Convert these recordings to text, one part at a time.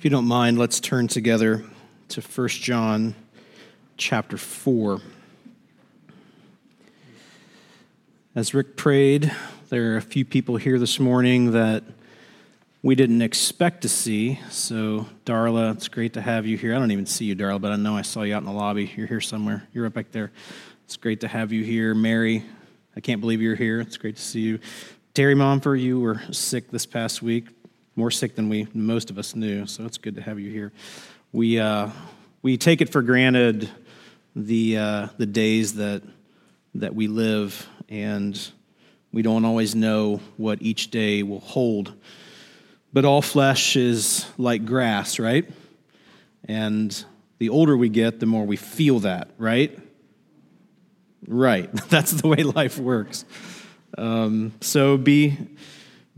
If you don't mind, let's turn together to 1 John chapter 4. As Rick prayed, there are a few people here this morning that we didn't expect to see. So, Darla, it's great to have you here. I don't even see you, Darla, but I know I saw you out in the lobby. You're here somewhere. You're right back there. It's great to have you here. Mary, I can't believe you're here. It's great to see you. Terry Momfer, you were sick this past week more sick than we most of us knew. So it's good to have you here. We uh, we take it for granted the uh, the days that that we live, and we don't always know what each day will hold. But all flesh is like grass, right? And the older we get, the more we feel that, right? Right. That's the way life works. Um, so be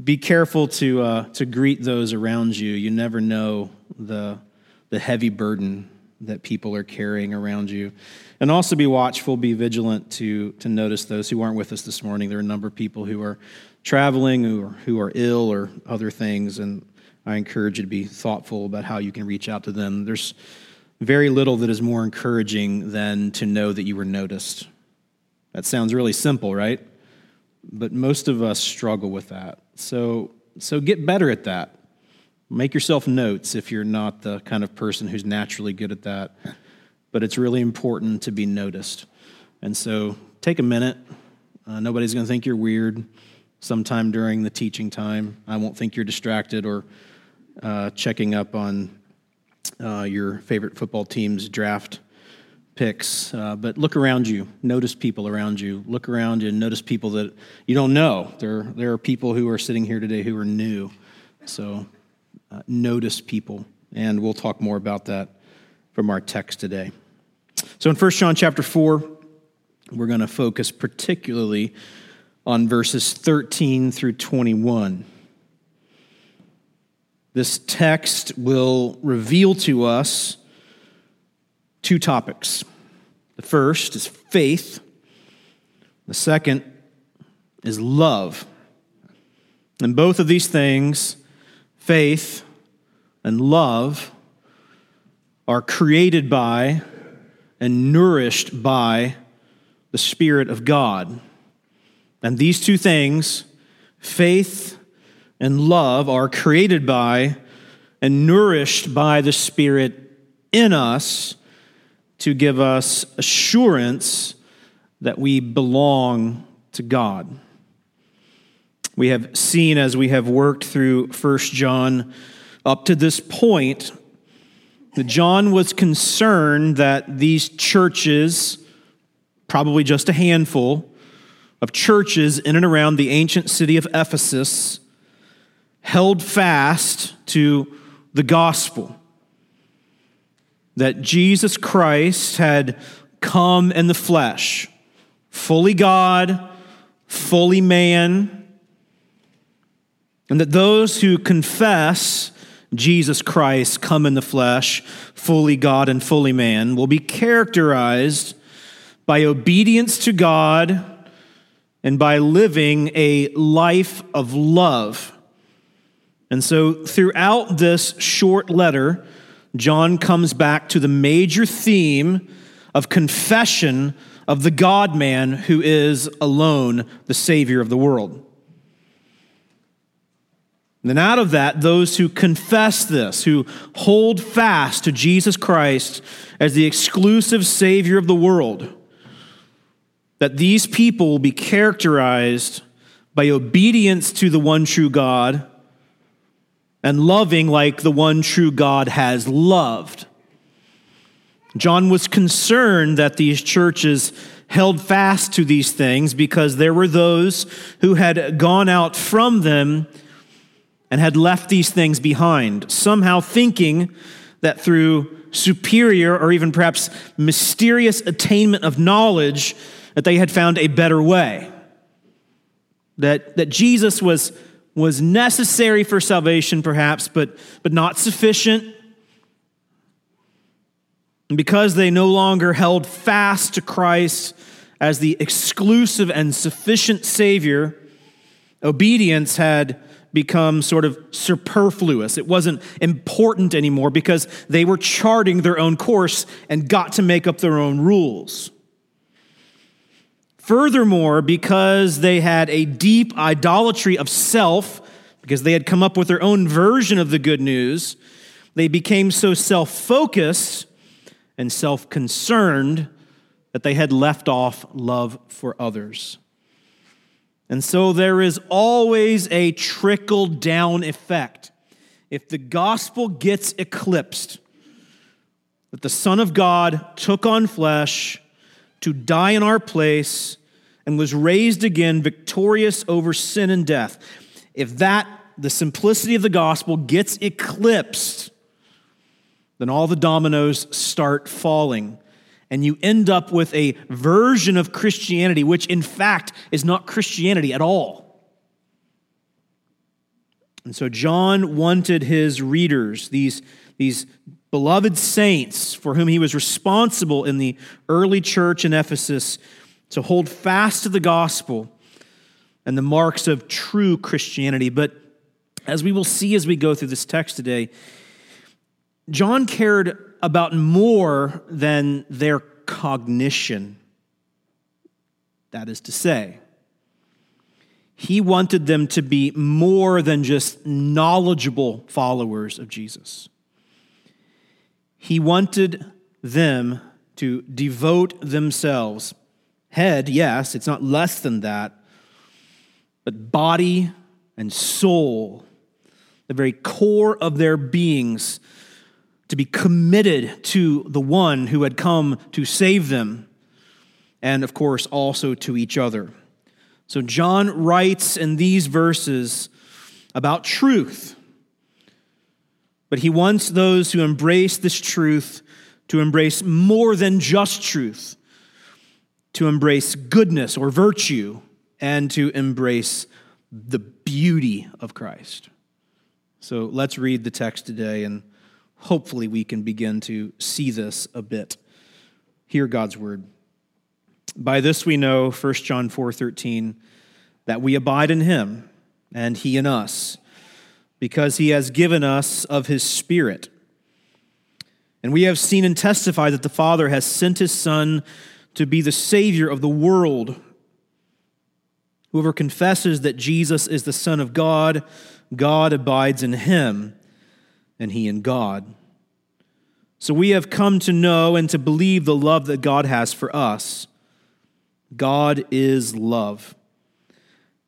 be careful to, uh, to greet those around you. You never know the, the heavy burden that people are carrying around you. And also be watchful, be vigilant to, to notice those who aren't with us this morning. There are a number of people who are traveling, are, who are ill, or other things. And I encourage you to be thoughtful about how you can reach out to them. There's very little that is more encouraging than to know that you were noticed. That sounds really simple, right? But most of us struggle with that. So, so get better at that. Make yourself notes if you're not the kind of person who's naturally good at that. But it's really important to be noticed. And so take a minute. Uh, nobody's going to think you're weird sometime during the teaching time. I won't think you're distracted or uh, checking up on uh, your favorite football team's draft picks, uh, but look around you. Notice people around you. Look around you and notice people that you don't know. There, there are people who are sitting here today who are new. So uh, notice people, and we'll talk more about that from our text today. So in 1 John chapter 4, we're going to focus particularly on verses 13 through 21. This text will reveal to us two topics. The first is faith, the second is love. And both of these things, faith and love, are created by and nourished by the Spirit of God. And these two things, faith and love, are created by and nourished by the Spirit in us to give us assurance that we belong to God. We have seen as we have worked through 1 John up to this point that John was concerned that these churches, probably just a handful of churches in and around the ancient city of Ephesus, held fast to the gospel that Jesus Christ had come in the flesh, fully God, fully man, and that those who confess Jesus Christ come in the flesh, fully God and fully man, will be characterized by obedience to God and by living a life of love. And so, throughout this short letter, John comes back to the major theme of confession of the God man who is alone the Savior of the world. And then, out of that, those who confess this, who hold fast to Jesus Christ as the exclusive Savior of the world, that these people will be characterized by obedience to the one true God and loving like the one true God has loved. John was concerned that these churches held fast to these things because there were those who had gone out from them and had left these things behind, somehow thinking that through superior or even perhaps mysterious attainment of knowledge that they had found a better way. That, that Jesus was was necessary for salvation, perhaps, but, but not sufficient. And because they no longer held fast to Christ as the exclusive and sufficient Savior, obedience had become sort of superfluous. It wasn't important anymore because they were charting their own course and got to make up their own rules. Furthermore, because they had a deep idolatry of self, because they had come up with their own version of the good news, they became so self focused and self concerned that they had left off love for others. And so there is always a trickle down effect. If the gospel gets eclipsed, that the Son of God took on flesh to die in our place and was raised again victorious over sin and death, if that, the simplicity of the gospel, gets eclipsed, then all the dominoes start falling. And you end up with a version of Christianity, which in fact is not Christianity at all. And so John wanted his readers, these, these beloved saints for whom he was responsible in the early church in Ephesus, to hold fast to the gospel and the marks of true Christianity. But as we will see as we go through this text today, John cared about more than their cognition. That is to say, he wanted them to be more than just knowledgeable followers of Jesus. He wanted them to devote themselves. Head, yes, it's not less than that, but body and soul, the very core of their beings to be committed to the one who had come to save them, and of course, also to each other. So, John writes in these verses about truth, but he wants those who embrace this truth to embrace more than just truth, to embrace goodness or virtue, and to embrace the beauty of Christ. So let's read the text today and hopefully we can begin to see this a bit. Hear God's word. By this we know, 1 John 4:13, that we abide in him and he in us, because he has given us of his spirit. And we have seen and testified that the Father has sent his Son to be the Savior of the world. Whoever confesses that Jesus is the Son of God, God abides in him and he in God. So we have come to know and to believe the love that God has for us. God is love.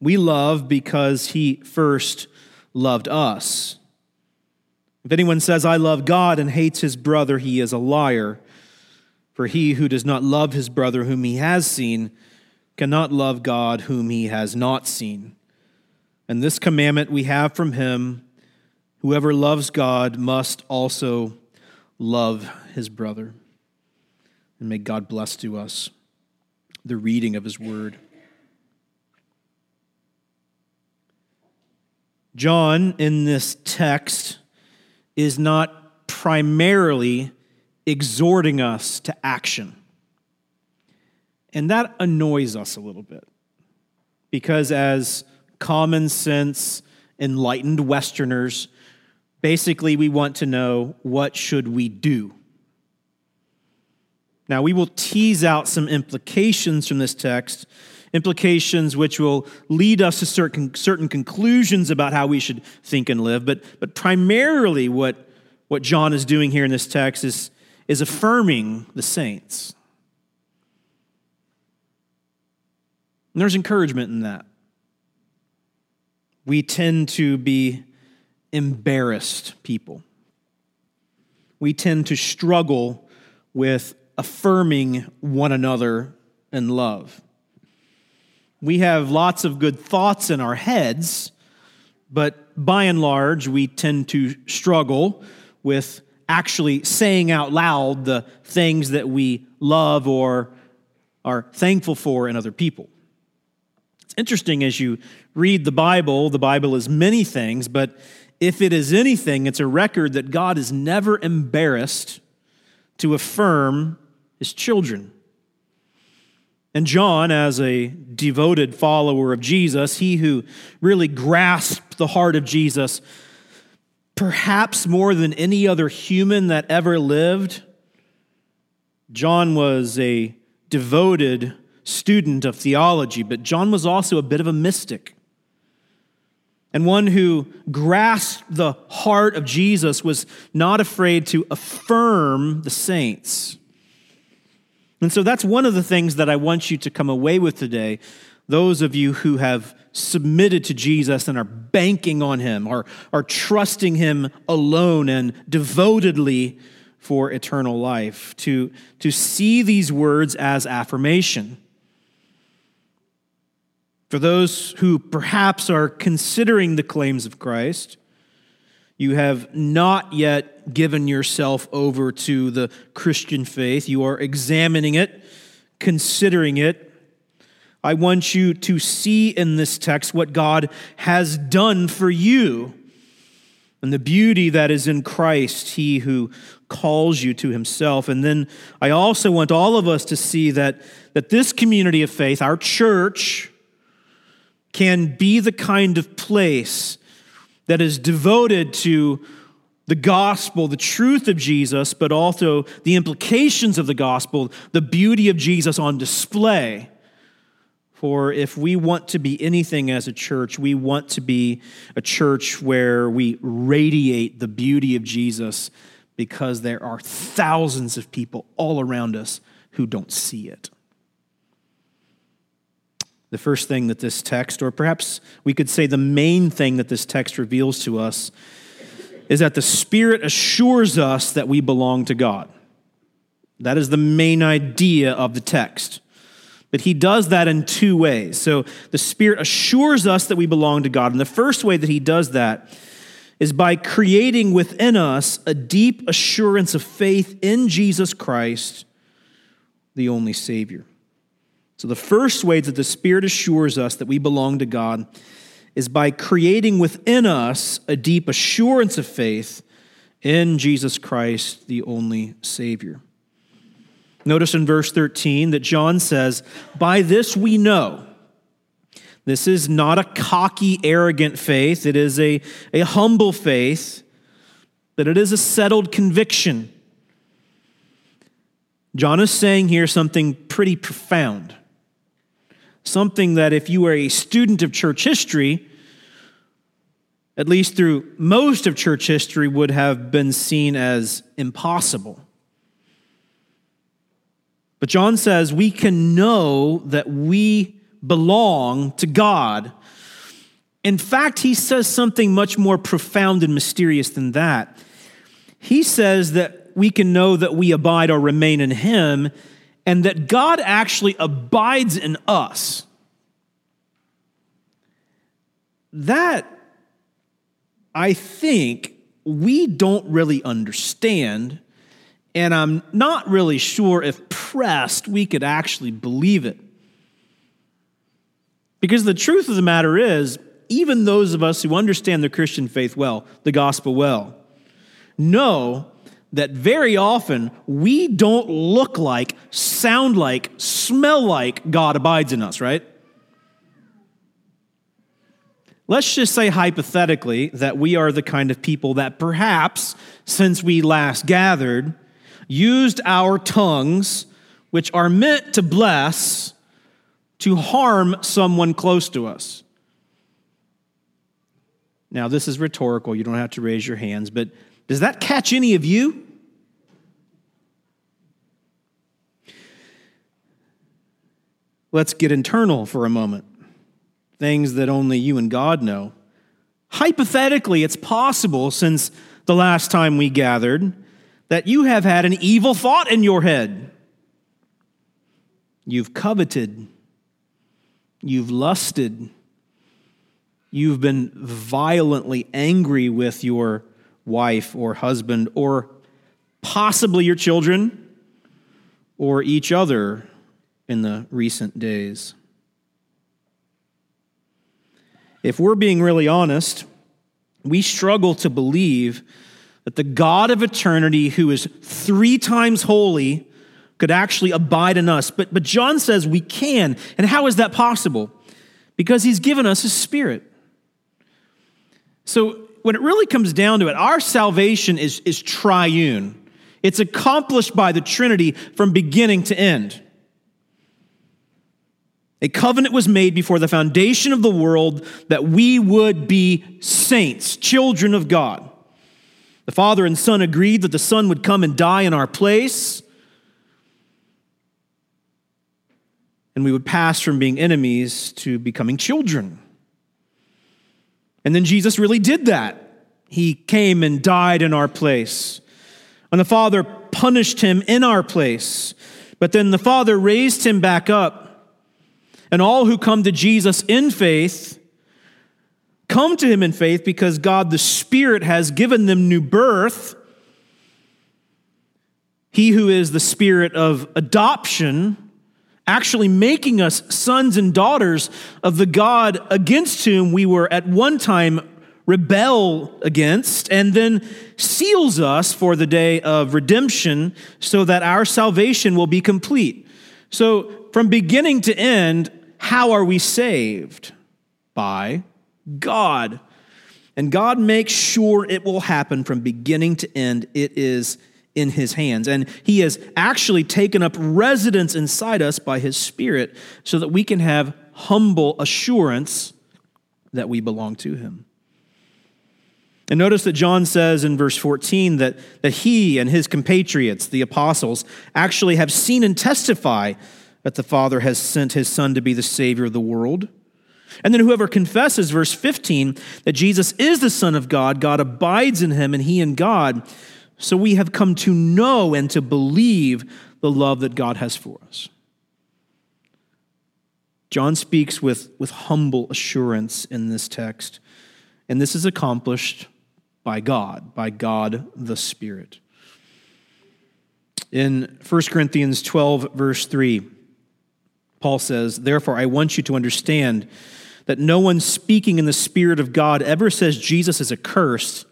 We love because he first loved us. If anyone says, I love God and hates his brother, he is a liar. For he who does not love his brother whom he has seen cannot love God whom he has not seen. And this commandment we have from him Whoever loves God must also love his brother. And may God bless to us the reading of his word. John, in this text, is not primarily exhorting us to action. And that annoys us a little bit because, as common sense, enlightened Westerners, Basically, we want to know what should we do? Now, we will tease out some implications from this text, implications which will lead us to certain, certain conclusions about how we should think and live. But, but primarily, what, what John is doing here in this text is, is affirming the saints. And there's encouragement in that. We tend to be embarrassed people. We tend to struggle with affirming one another in love. We have lots of good thoughts in our heads, but by and large, we tend to struggle with actually saying out loud the things that we love or are thankful for in other people. It's interesting as you read the Bible, the Bible is many things, but if it is anything, it's a record that God is never embarrassed to affirm his children. And John, as a devoted follower of Jesus, he who really grasped the heart of Jesus, perhaps more than any other human that ever lived, John was a devoted student of theology, but John was also a bit of a mystic. And one who grasped the heart of Jesus was not afraid to affirm the saints. And so that's one of the things that I want you to come away with today. Those of you who have submitted to Jesus and are banking on him, are, are trusting him alone and devotedly for eternal life, to, to see these words as affirmation. For those who perhaps are considering the claims of Christ, you have not yet given yourself over to the Christian faith. You are examining it, considering it. I want you to see in this text what God has done for you and the beauty that is in Christ, He who calls you to Himself. And then I also want all of us to see that, that this community of faith, our church, can be the kind of place that is devoted to the gospel, the truth of Jesus, but also the implications of the gospel, the beauty of Jesus on display. For if we want to be anything as a church, we want to be a church where we radiate the beauty of Jesus because there are thousands of people all around us who don't see it. The first thing that this text, or perhaps we could say the main thing that this text reveals to us, is that the Spirit assures us that we belong to God. That is the main idea of the text. But he does that in two ways. So the Spirit assures us that we belong to God. And the first way that he does that is by creating within us a deep assurance of faith in Jesus Christ, the only Savior. So, the first way that the Spirit assures us that we belong to God is by creating within us a deep assurance of faith in Jesus Christ, the only Savior. Notice in verse 13 that John says, By this we know. This is not a cocky, arrogant faith, it is a, a humble faith, but it is a settled conviction. John is saying here something pretty profound something that if you were a student of church history, at least through most of church history, would have been seen as impossible. But John says we can know that we belong to God. In fact, he says something much more profound and mysterious than that. He says that we can know that we abide or remain in him and that God actually abides in us. That, I think, we don't really understand, and I'm not really sure if pressed we could actually believe it. Because the truth of the matter is, even those of us who understand the Christian faith well, the gospel well, know that very often we don't look like, sound like, smell like God abides in us, right? Let's just say hypothetically that we are the kind of people that perhaps, since we last gathered, used our tongues, which are meant to bless, to harm someone close to us. Now, this is rhetorical. You don't have to raise your hands, but does that catch any of you? Let's get internal for a moment. Things that only you and God know. Hypothetically, it's possible since the last time we gathered that you have had an evil thought in your head. You've coveted, you've lusted, you've been violently angry with your wife or husband or possibly your children or each other in the recent days. If we're being really honest, we struggle to believe that the God of eternity, who is three times holy, could actually abide in us. But, but John says we can. And how is that possible? Because he's given us his spirit. So when it really comes down to it, our salvation is, is triune. It's accomplished by the Trinity from beginning to end. A covenant was made before the foundation of the world that we would be saints, children of God. The Father and Son agreed that the Son would come and die in our place. And we would pass from being enemies to becoming children. And then Jesus really did that. He came and died in our place. And the Father punished him in our place. But then the Father raised him back up. And all who come to Jesus in faith come to him in faith because God the Spirit has given them new birth. He who is the Spirit of adoption actually making us sons and daughters of the God against whom we were at one time rebel against, and then seals us for the day of redemption so that our salvation will be complete. So, from beginning to end, how are we saved? By God. And God makes sure it will happen from beginning to end. It is in his hands. And he has actually taken up residence inside us by his spirit so that we can have humble assurance that we belong to him. And notice that John says in verse 14 that, that he and his compatriots, the apostles, actually have seen and testify that the Father has sent his Son to be the Savior of the world. And then whoever confesses, verse 15, that Jesus is the Son of God, God abides in him and he in God, so we have come to know and to believe the love that God has for us. John speaks with, with humble assurance in this text, and this is accomplished by God, by God the Spirit. In 1 Corinthians 12, verse 3, Paul says, Therefore, I want you to understand that no one speaking in the Spirit of God ever says Jesus is accursed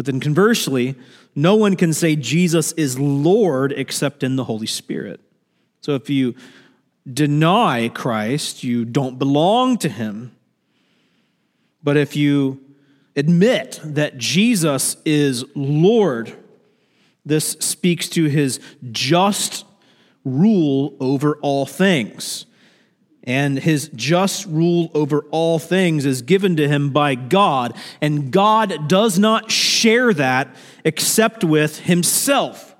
but then conversely, no one can say Jesus is Lord except in the Holy Spirit. So if you deny Christ, you don't belong to him. But if you admit that Jesus is Lord, this speaks to his just rule over all things and his just rule over all things is given to him by God, and God does not share that except with himself.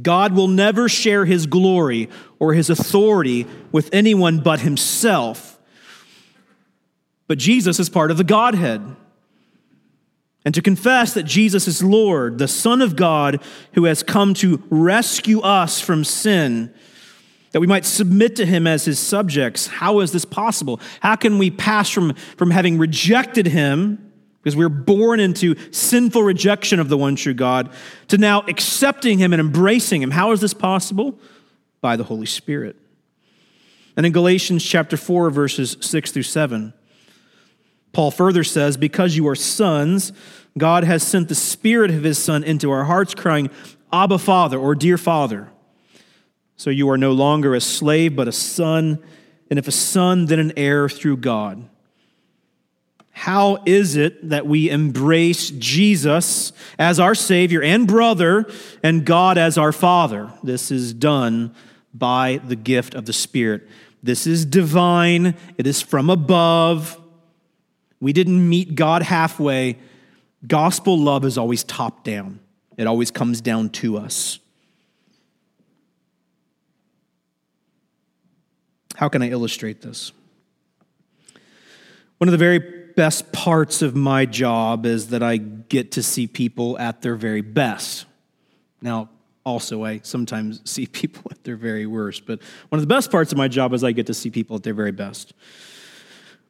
God will never share his glory or his authority with anyone but himself. But Jesus is part of the Godhead. And to confess that Jesus is Lord, the Son of God, who has come to rescue us from sin that we might submit to him as his subjects. How is this possible? How can we pass from, from having rejected him, because we we're born into sinful rejection of the one true God, to now accepting him and embracing him? How is this possible? By the Holy Spirit. And in Galatians chapter 4, verses 6 through 7, Paul further says, Because you are sons, God has sent the Spirit of his Son into our hearts, crying, Abba, Father, or Dear Father. So you are no longer a slave, but a son, and if a son, then an heir through God. How is it that we embrace Jesus as our Savior and brother, and God as our Father? This is done by the gift of the Spirit. This is divine, it is from above. We didn't meet God halfway. Gospel love is always top down, it always comes down to us. How can I illustrate this? One of the very best parts of my job is that I get to see people at their very best. Now, also, I sometimes see people at their very worst, but one of the best parts of my job is I get to see people at their very best.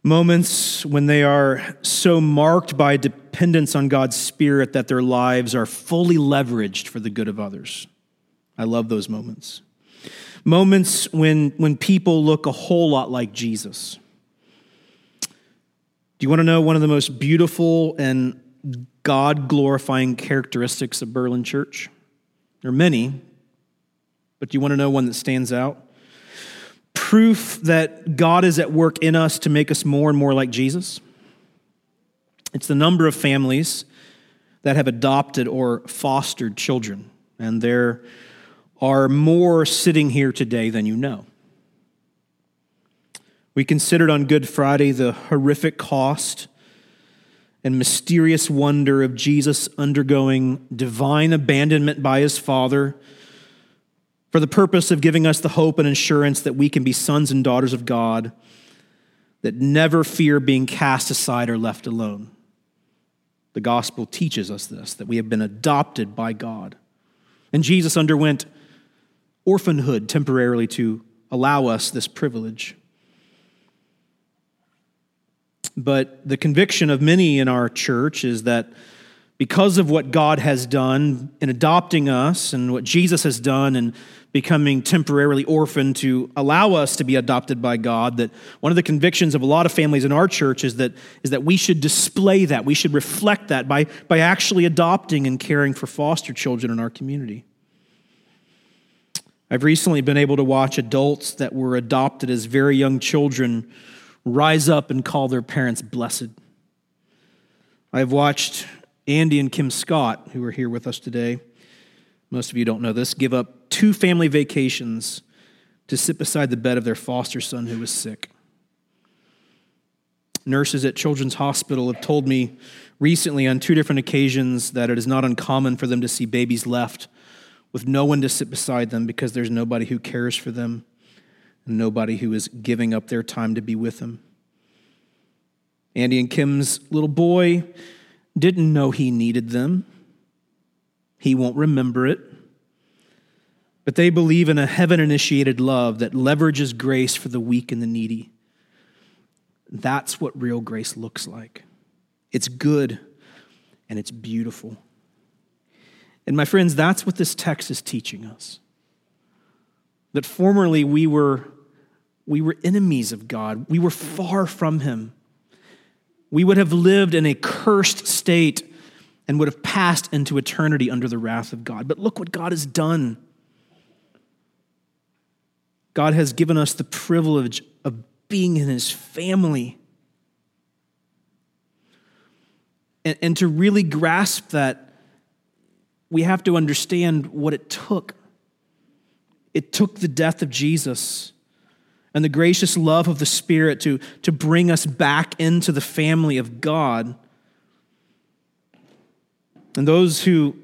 Moments when they are so marked by dependence on God's Spirit that their lives are fully leveraged for the good of others. I love those moments. Moments when, when people look a whole lot like Jesus. Do you want to know one of the most beautiful and God glorifying characteristics of Berlin Church? There are many, but do you want to know one that stands out? Proof that God is at work in us to make us more and more like Jesus. It's the number of families that have adopted or fostered children, and there are more sitting here today than you know. We considered on Good Friday the horrific cost and mysterious wonder of Jesus undergoing divine abandonment by his Father for the purpose of giving us the hope and assurance that we can be sons and daughters of God that never fear being cast aside or left alone. The gospel teaches us this that we have been adopted by God. And Jesus underwent orphanhood temporarily to allow us this privilege. But the conviction of many in our church is that because of what God has done in adopting us and what Jesus has done in becoming temporarily orphaned to allow us to be adopted by God, that one of the convictions of a lot of families in our church is that, is that we should display that, we should reflect that by, by actually adopting and caring for foster children in our community. I've recently been able to watch adults that were adopted as very young children rise up and call their parents blessed. I've watched Andy and Kim Scott, who are here with us today, most of you don't know this, give up two family vacations to sit beside the bed of their foster son who was sick. Nurses at Children's Hospital have told me recently on two different occasions that it is not uncommon for them to see babies left with no one to sit beside them because there's nobody who cares for them nobody who is giving up their time to be with them. Andy and Kim's little boy didn't know he needed them. He won't remember it. But they believe in a heaven initiated love that leverages grace for the weak and the needy. That's what real grace looks like. It's good and it's beautiful. And my friends, that's what this text is teaching us. That formerly we were we were enemies of God. We were far from Him. We would have lived in a cursed state and would have passed into eternity under the wrath of God. But look what God has done. God has given us the privilege of being in His family. And, and to really grasp that, we have to understand what it took. It took the death of Jesus and the gracious love of the Spirit to, to bring us back into the family of God. And those who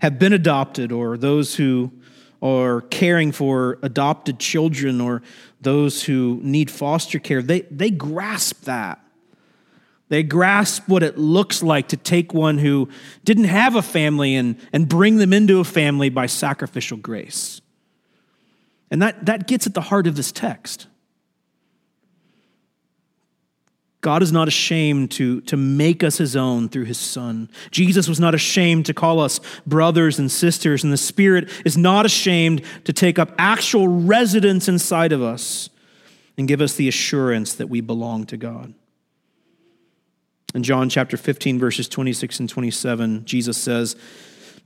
have been adopted, or those who are caring for adopted children, or those who need foster care, they, they grasp that. They grasp what it looks like to take one who didn't have a family and, and bring them into a family by sacrificial grace. And that, that gets at the heart of this text. God is not ashamed to, to make us his own through his Son. Jesus was not ashamed to call us brothers and sisters, and the Spirit is not ashamed to take up actual residence inside of us and give us the assurance that we belong to God. In John chapter 15, verses 26 and 27, Jesus says,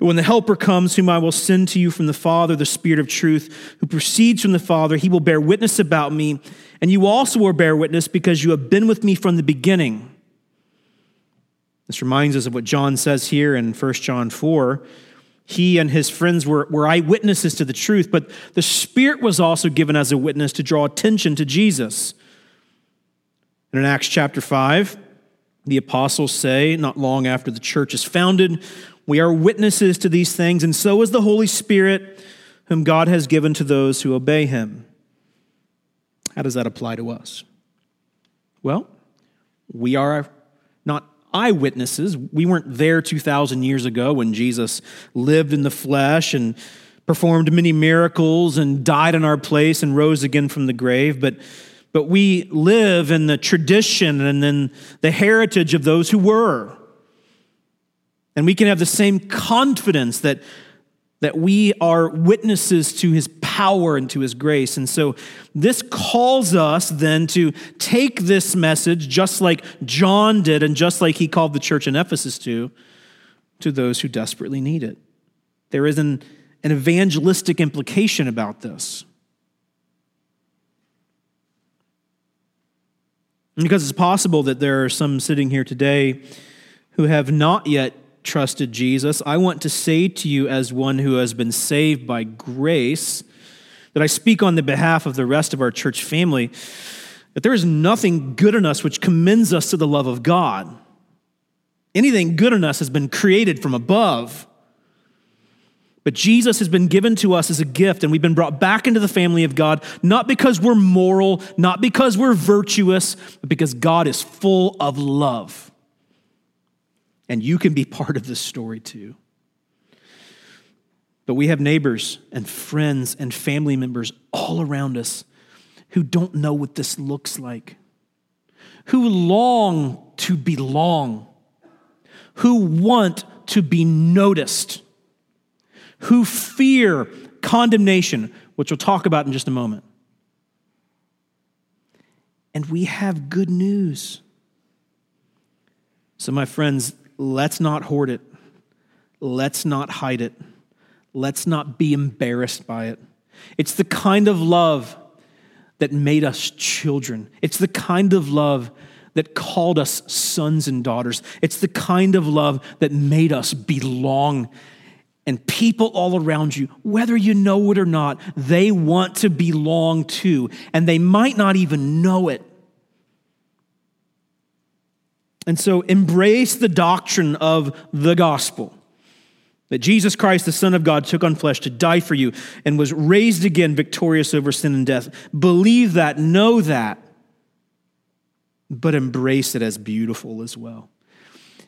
but when the Helper comes, whom I will send to you from the Father, the Spirit of truth, who proceeds from the Father, he will bear witness about me, and you also will bear witness because you have been with me from the beginning. This reminds us of what John says here in 1 John 4. He and his friends were, were eyewitnesses to the truth, but the Spirit was also given as a witness to draw attention to Jesus. And in Acts chapter 5, the apostles say, not long after the church is founded, we are witnesses to these things, and so is the Holy Spirit, whom God has given to those who obey him. How does that apply to us? Well, we are not eyewitnesses. We weren't there 2,000 years ago when Jesus lived in the flesh and performed many miracles and died in our place and rose again from the grave, but, but we live in the tradition and in the heritage of those who were. And we can have the same confidence that, that we are witnesses to his power and to his grace. And so this calls us then to take this message, just like John did, and just like he called the church in Ephesus to, to those who desperately need it. There is an, an evangelistic implication about this. Because it's possible that there are some sitting here today who have not yet trusted Jesus, I want to say to you, as one who has been saved by grace, that I speak on the behalf of the rest of our church family, that there is nothing good in us which commends us to the love of God. Anything good in us has been created from above. But Jesus has been given to us as a gift, and we've been brought back into the family of God, not because we're moral, not because we're virtuous, but because God is full of love. And you can be part of this story too. But we have neighbors and friends and family members all around us who don't know what this looks like, who long to belong, who want to be noticed who fear condemnation, which we'll talk about in just a moment. And we have good news. So, my friends, let's not hoard it. Let's not hide it. Let's not be embarrassed by it. It's the kind of love that made us children. It's the kind of love that called us sons and daughters. It's the kind of love that made us belong and people all around you, whether you know it or not, they want to belong to, and they might not even know it. And so embrace the doctrine of the gospel that Jesus Christ, the Son of God, took on flesh to die for you and was raised again victorious over sin and death. Believe that, know that, but embrace it as beautiful as well.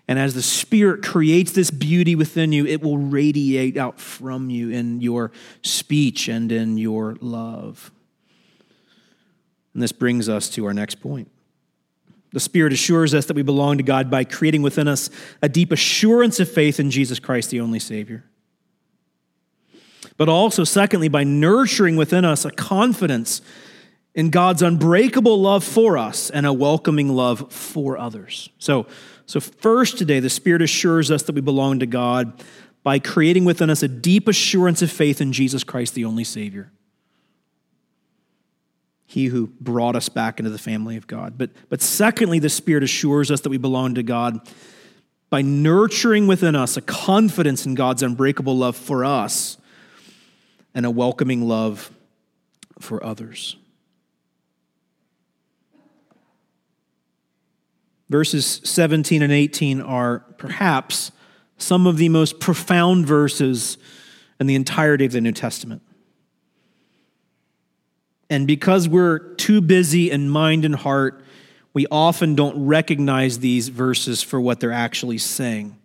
And as the Spirit creates this beauty within you, it will radiate out from you in your speech and in your love. And this brings us to our next point. The Spirit assures us that we belong to God by creating within us a deep assurance of faith in Jesus Christ, the only Savior. But also, secondly, by nurturing within us a confidence in God's unbreakable love for us and a welcoming love for others. So, so, first today, the Spirit assures us that we belong to God by creating within us a deep assurance of faith in Jesus Christ, the only Savior. He who brought us back into the family of God. But, but secondly, the Spirit assures us that we belong to God by nurturing within us a confidence in God's unbreakable love for us and a welcoming love for others. Verses 17 and 18 are perhaps some of the most profound verses in the entirety of the New Testament. And because we're too busy in mind and heart, we often don't recognize these verses for what they're actually saying.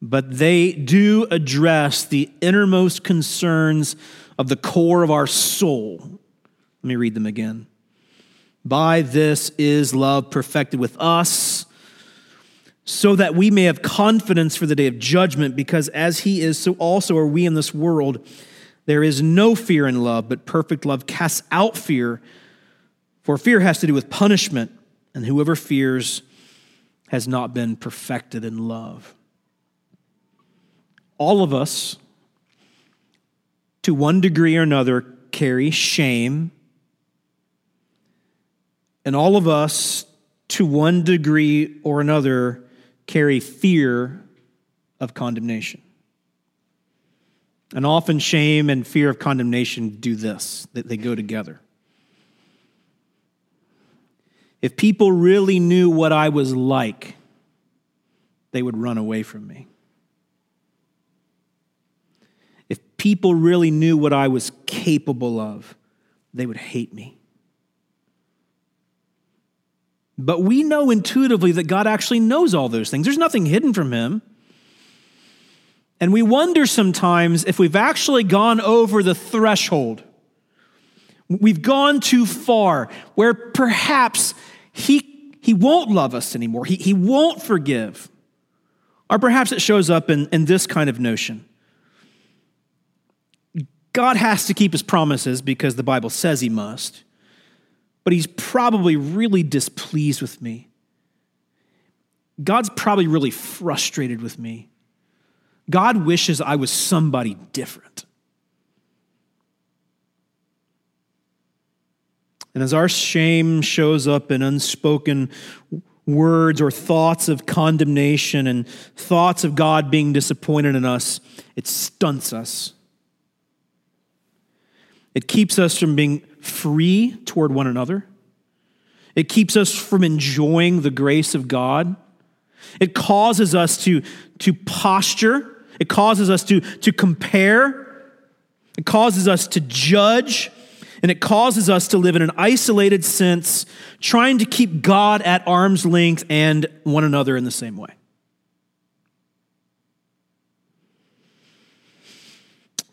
But they do address the innermost concerns of the core of our soul. Let me read them again. By this is love perfected with us, so that we may have confidence for the day of judgment, because as he is, so also are we in this world. There is no fear in love, but perfect love casts out fear, for fear has to do with punishment, and whoever fears has not been perfected in love. All of us, to one degree or another, carry shame and all of us, to one degree or another, carry fear of condemnation. And often shame and fear of condemnation do this, that they go together. If people really knew what I was like, they would run away from me. If people really knew what I was capable of, they would hate me. But we know intuitively that God actually knows all those things. There's nothing hidden from him. And we wonder sometimes if we've actually gone over the threshold We've gone too far where perhaps he, he won't love us anymore. He, he won't forgive. Or perhaps it shows up in, in this kind of notion God has to keep his promises because the Bible says he must, but he's probably really displeased with me. God's probably really frustrated with me. God wishes I was somebody different. And as our shame shows up in unspoken words or thoughts of condemnation and thoughts of God being disappointed in us, it stunts us. It keeps us from being free toward one another. It keeps us from enjoying the grace of God. It causes us to, to posture. It causes us to, to compare. It causes us to judge. And it causes us to live in an isolated sense, trying to keep God at arm's length and one another in the same way.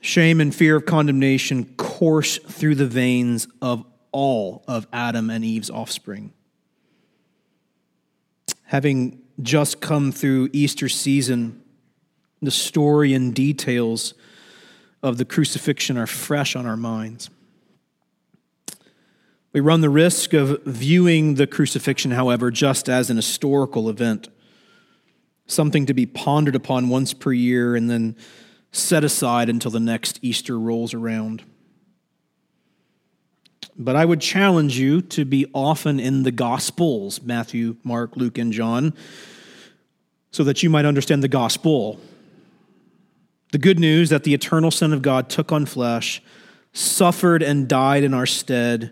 Shame and fear of condemnation course through the veins of all of Adam and Eve's offspring. Having just come through Easter season, the story and details of the crucifixion are fresh on our minds. We run the risk of viewing the crucifixion, however, just as an historical event, something to be pondered upon once per year and then set aside until the next Easter rolls around. But I would challenge you to be often in the Gospels Matthew, Mark, Luke, and John so that you might understand the gospel. The good news that the eternal Son of God took on flesh, suffered and died in our stead,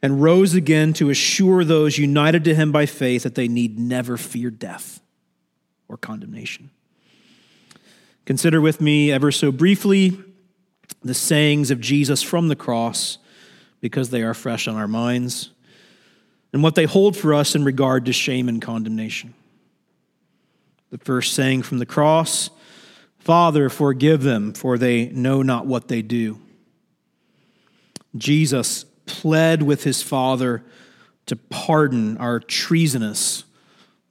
and rose again to assure those united to him by faith that they need never fear death or condemnation. Consider with me, ever so briefly, the sayings of Jesus from the cross because they are fresh on our minds, and what they hold for us in regard to shame and condemnation. The first saying from the cross Father, forgive them, for they know not what they do. Jesus pled with his Father to pardon our treasonous,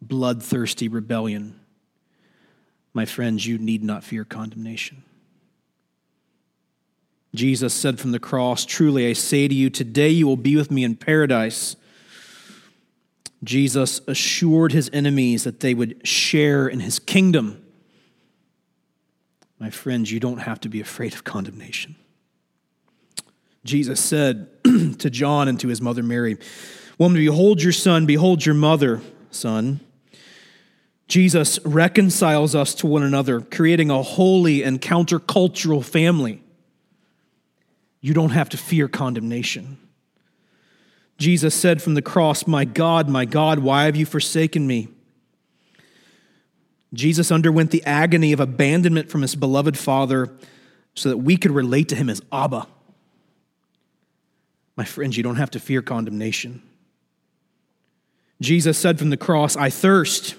bloodthirsty rebellion. My friends, you need not fear condemnation. Jesus said from the cross, Truly I say to you, today you will be with me in paradise. Jesus assured his enemies that they would share in his kingdom. My friends, you don't have to be afraid of condemnation. Jesus said to John and to his mother Mary, Woman, behold your son, behold your mother, son. Jesus reconciles us to one another, creating a holy and countercultural family you don't have to fear condemnation. Jesus said from the cross, My God, my God, why have you forsaken me? Jesus underwent the agony of abandonment from his beloved Father so that we could relate to him as Abba. My friends, you don't have to fear condemnation. Jesus said from the cross, I thirst.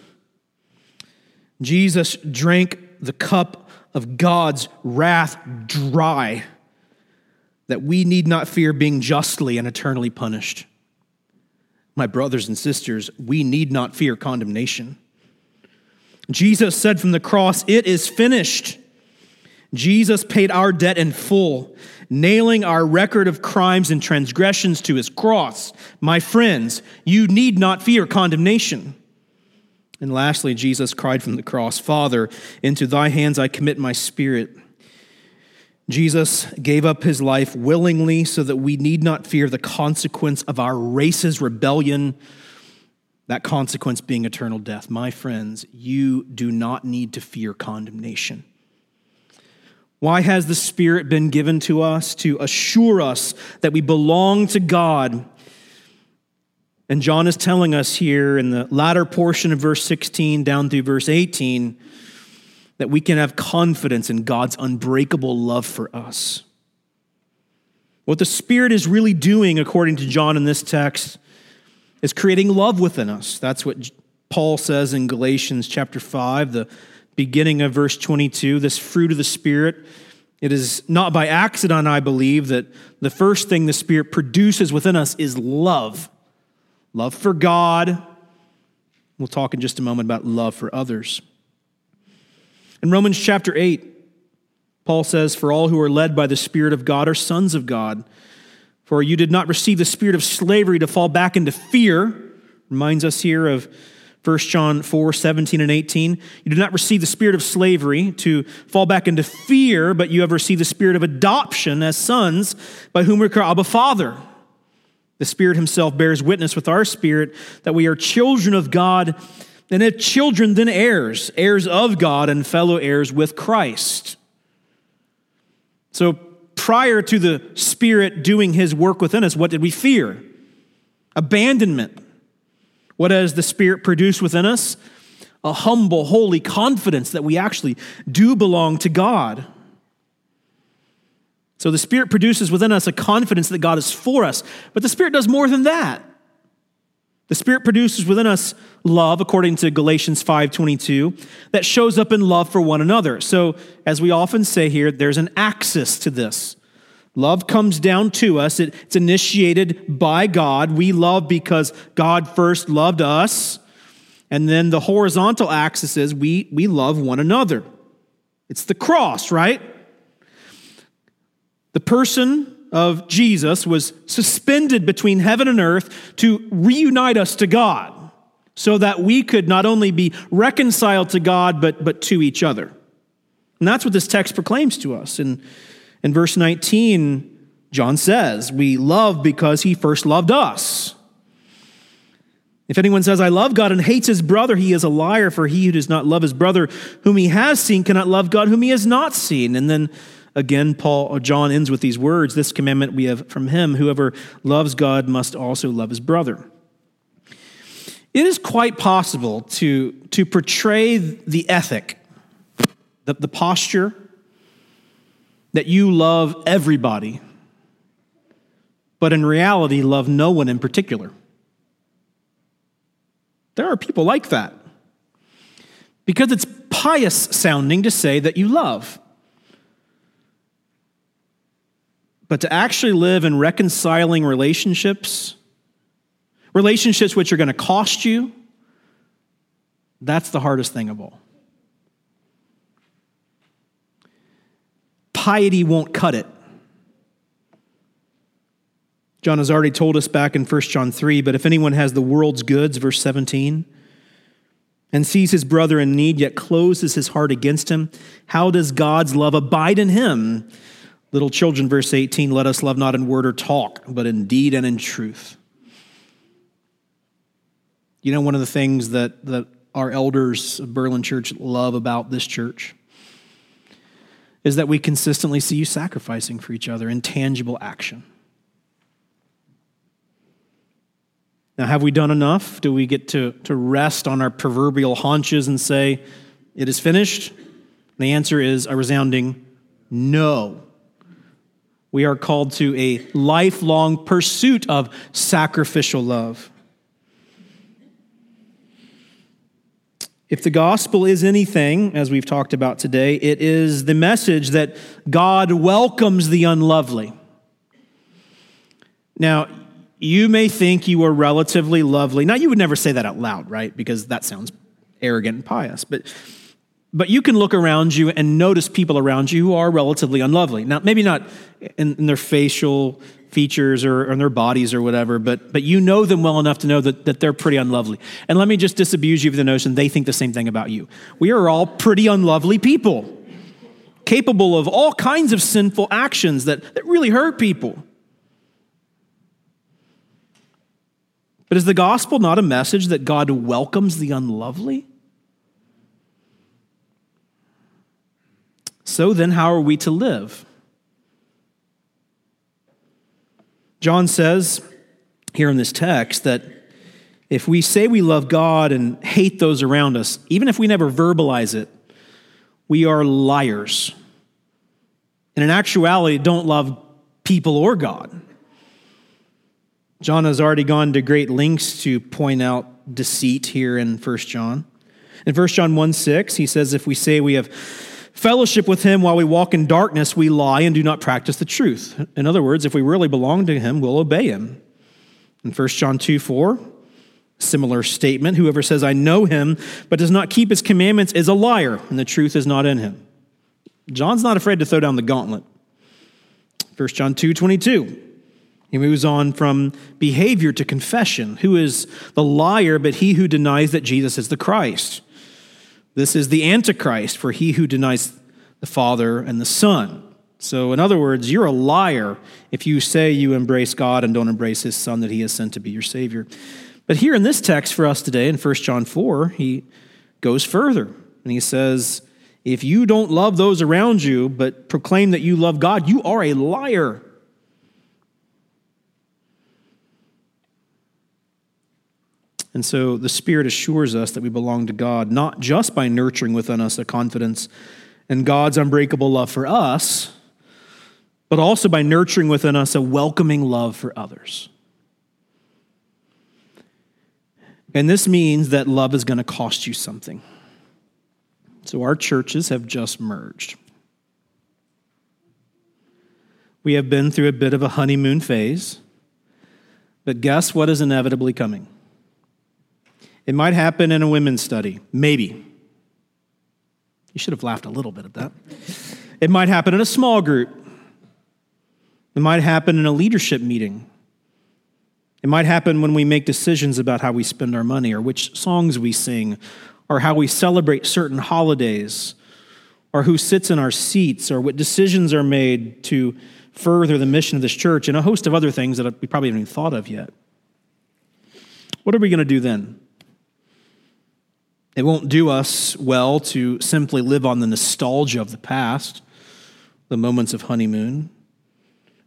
Jesus drank the cup of God's wrath dry that we need not fear being justly and eternally punished. My brothers and sisters, we need not fear condemnation. Jesus said from the cross, It is finished. Jesus paid our debt in full, nailing our record of crimes and transgressions to his cross. My friends, you need not fear condemnation. And lastly, Jesus cried from the cross, Father, into thy hands I commit my spirit. Jesus gave up his life willingly so that we need not fear the consequence of our race's rebellion, that consequence being eternal death. My friends, you do not need to fear condemnation. Why has the Spirit been given to us? To assure us that we belong to God. And John is telling us here in the latter portion of verse 16 down through verse 18 that we can have confidence in God's unbreakable love for us. What the Spirit is really doing, according to John in this text, is creating love within us. That's what Paul says in Galatians chapter 5, the beginning of verse 22. This fruit of the Spirit It is not by accident, I believe, that the first thing the Spirit produces within us is love love for God. We'll talk in just a moment about love for others. In Romans chapter 8, Paul says, For all who are led by the Spirit of God are sons of God. For you did not receive the spirit of slavery to fall back into fear. Reminds us here of 1 John 4 17 and 18. You did not receive the spirit of slavery to fall back into fear, but you have received the spirit of adoption as sons, by whom we cry, Abba, Father. The Spirit Himself bears witness with our spirit that we are children of God, and if children, then heirs, heirs of God and fellow heirs with Christ. So, prior to the Spirit doing His work within us, what did we fear? Abandonment. What does the Spirit produce within us? A humble, holy confidence that we actually do belong to God. So the Spirit produces within us a confidence that God is for us, but the Spirit does more than that. The Spirit produces within us love, according to Galatians 5:22, that shows up in love for one another. So, as we often say here, there's an axis to this. Love comes down to us, it's initiated by God. We love because God first loved us. And then the horizontal axis is we, we love one another. It's the cross, right? The person of Jesus was suspended between heaven and earth to reunite us to God so that we could not only be reconciled to God, but, but to each other. And that's what this text proclaims to us. And in verse 19, John says, We love because he first loved us. If anyone says, I love God and hates his brother, he is a liar, for he who does not love his brother whom he has seen cannot love God whom he has not seen. And then again, Paul or John ends with these words This commandment we have from him whoever loves God must also love his brother. It is quite possible to, to portray the ethic, the, the posture, that you love everybody, but in reality, love no one in particular. There are people like that because it's pious sounding to say that you love. But to actually live in reconciling relationships, relationships which are going to cost you, that's the hardest thing of all. piety won't cut it. John has already told us back in 1 John 3, but if anyone has the world's goods, verse 17, and sees his brother in need, yet closes his heart against him, how does God's love abide in him? Little children, verse 18, let us love not in word or talk, but in deed and in truth. You know, one of the things that, that our elders of Berlin Church love about this church is that we consistently see you sacrificing for each other in tangible action. Now, have we done enough? Do we get to, to rest on our proverbial haunches and say, it is finished? the answer is a resounding no. We are called to a lifelong pursuit of sacrificial love. If the gospel is anything, as we've talked about today, it is the message that God welcomes the unlovely. Now, you may think you are relatively lovely. Now, you would never say that out loud, right? Because that sounds arrogant and pious. But, but you can look around you and notice people around you who are relatively unlovely. Now, maybe not in, in their facial features or in their bodies or whatever, but, but you know them well enough to know that, that they're pretty unlovely. And let me just disabuse you of the notion they think the same thing about you. We are all pretty unlovely people, capable of all kinds of sinful actions that, that really hurt people. But is the gospel not a message that God welcomes the unlovely? So then, how are we to live? John says here in this text that if we say we love God and hate those around us, even if we never verbalize it, we are liars. And in actuality, don't love people or God. John has already gone to great lengths to point out deceit here in 1 John. In 1 John 1 6, he says, If we say we have fellowship with him while we walk in darkness, we lie and do not practice the truth. In other words, if we really belong to him, we'll obey him. In 1 John 2 4, similar statement whoever says, I know him, but does not keep his commandments is a liar, and the truth is not in him. John's not afraid to throw down the gauntlet. 1 John 2 22. He moves on from behavior to confession. Who is the liar but he who denies that Jesus is the Christ? This is the Antichrist, for he who denies the Father and the Son. So, in other words, you're a liar if you say you embrace God and don't embrace his Son that he has sent to be your Savior. But here in this text for us today, in 1 John 4, he goes further and he says, If you don't love those around you, but proclaim that you love God, you are a liar. And so the Spirit assures us that we belong to God, not just by nurturing within us a confidence in God's unbreakable love for us, but also by nurturing within us a welcoming love for others. And this means that love is going to cost you something. So our churches have just merged. We have been through a bit of a honeymoon phase, but guess what is inevitably coming? It might happen in a women's study, maybe. You should have laughed a little bit at that. It might happen in a small group. It might happen in a leadership meeting. It might happen when we make decisions about how we spend our money or which songs we sing or how we celebrate certain holidays or who sits in our seats or what decisions are made to further the mission of this church and a host of other things that we probably haven't even thought of yet. What are we going to do then? It won't do us well to simply live on the nostalgia of the past, the moments of honeymoon.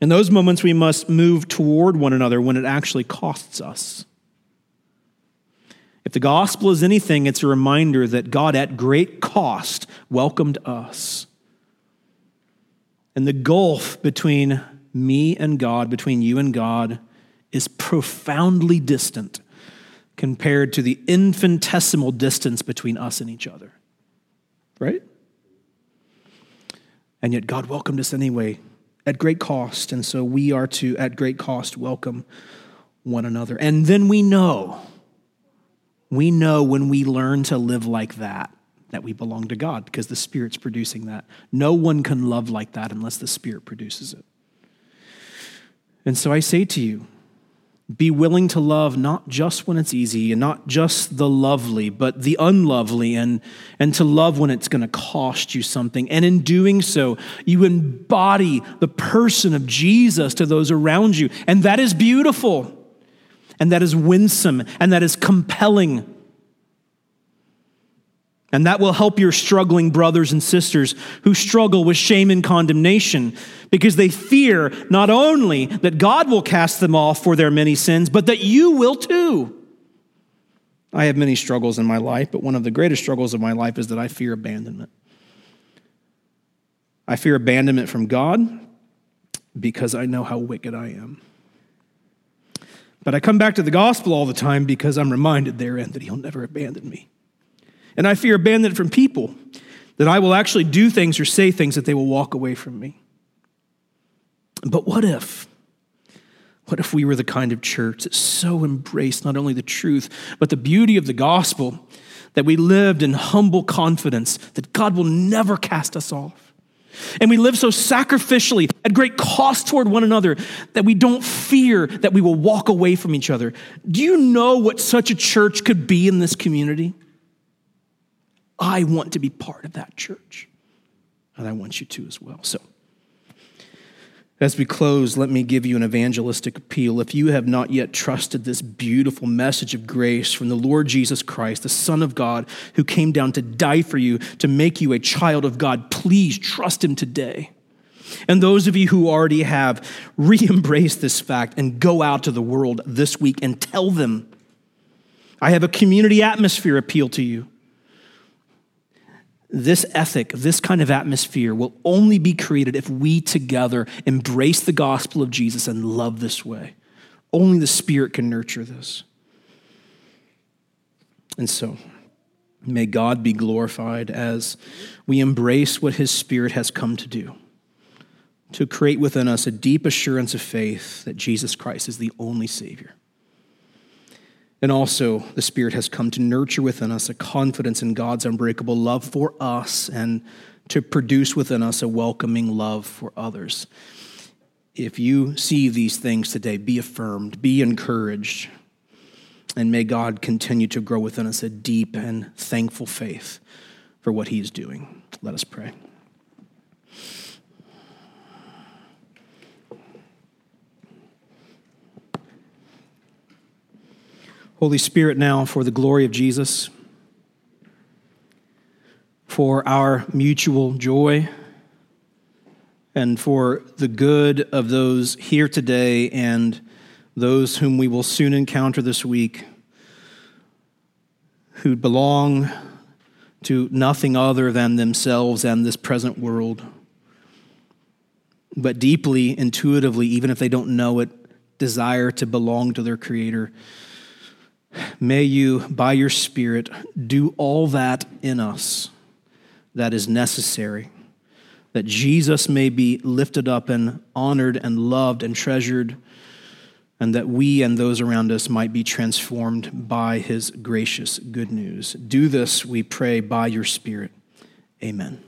In those moments, we must move toward one another when it actually costs us. If the gospel is anything, it's a reminder that God, at great cost, welcomed us. And the gulf between me and God, between you and God, is profoundly distant compared to the infinitesimal distance between us and each other. Right? And yet God welcomed us anyway at great cost. And so we are to, at great cost, welcome one another. And then we know, we know when we learn to live like that, that we belong to God because the Spirit's producing that. No one can love like that unless the Spirit produces it. And so I say to you, be willing to love not just when it's easy and not just the lovely, but the unlovely, and, and to love when it's going to cost you something. And in doing so, you embody the person of Jesus to those around you. And that is beautiful, and that is winsome, and that is compelling. And that will help your struggling brothers and sisters who struggle with shame and condemnation because they fear not only that God will cast them off for their many sins, but that you will too. I have many struggles in my life, but one of the greatest struggles of my life is that I fear abandonment. I fear abandonment from God because I know how wicked I am. But I come back to the gospel all the time because I'm reminded therein that He'll never abandon me. And I fear abandonment from people, that I will actually do things or say things that they will walk away from me. But what if? What if we were the kind of church that so embraced not only the truth, but the beauty of the gospel, that we lived in humble confidence that God will never cast us off? And we live so sacrificially at great cost toward one another that we don't fear that we will walk away from each other. Do you know what such a church could be in this community? I want to be part of that church. And I want you to as well. So, as we close, let me give you an evangelistic appeal. If you have not yet trusted this beautiful message of grace from the Lord Jesus Christ, the Son of God, who came down to die for you, to make you a child of God, please trust him today. And those of you who already have, re embrace this fact and go out to the world this week and tell them. I have a community atmosphere appeal to you this ethic, this kind of atmosphere will only be created if we together embrace the gospel of Jesus and love this way. Only the Spirit can nurture this. And so, May God be glorified as we embrace what His Spirit has come to do to create within us a deep assurance of faith that Jesus Christ is the only Savior. And also, the Spirit has come to nurture within us a confidence in God's unbreakable love for us and to produce within us a welcoming love for others. If you see these things today, be affirmed, be encouraged, and may God continue to grow within us a deep and thankful faith for what He is doing. Let us pray. Holy Spirit, now for the glory of Jesus, for our mutual joy, and for the good of those here today and those whom we will soon encounter this week, who belong to nothing other than themselves and this present world, but deeply, intuitively, even if they don't know it, desire to belong to their Creator. May you, by your Spirit, do all that in us that is necessary, that Jesus may be lifted up and honored and loved and treasured, and that we and those around us might be transformed by his gracious good news. Do this, we pray, by your Spirit. Amen.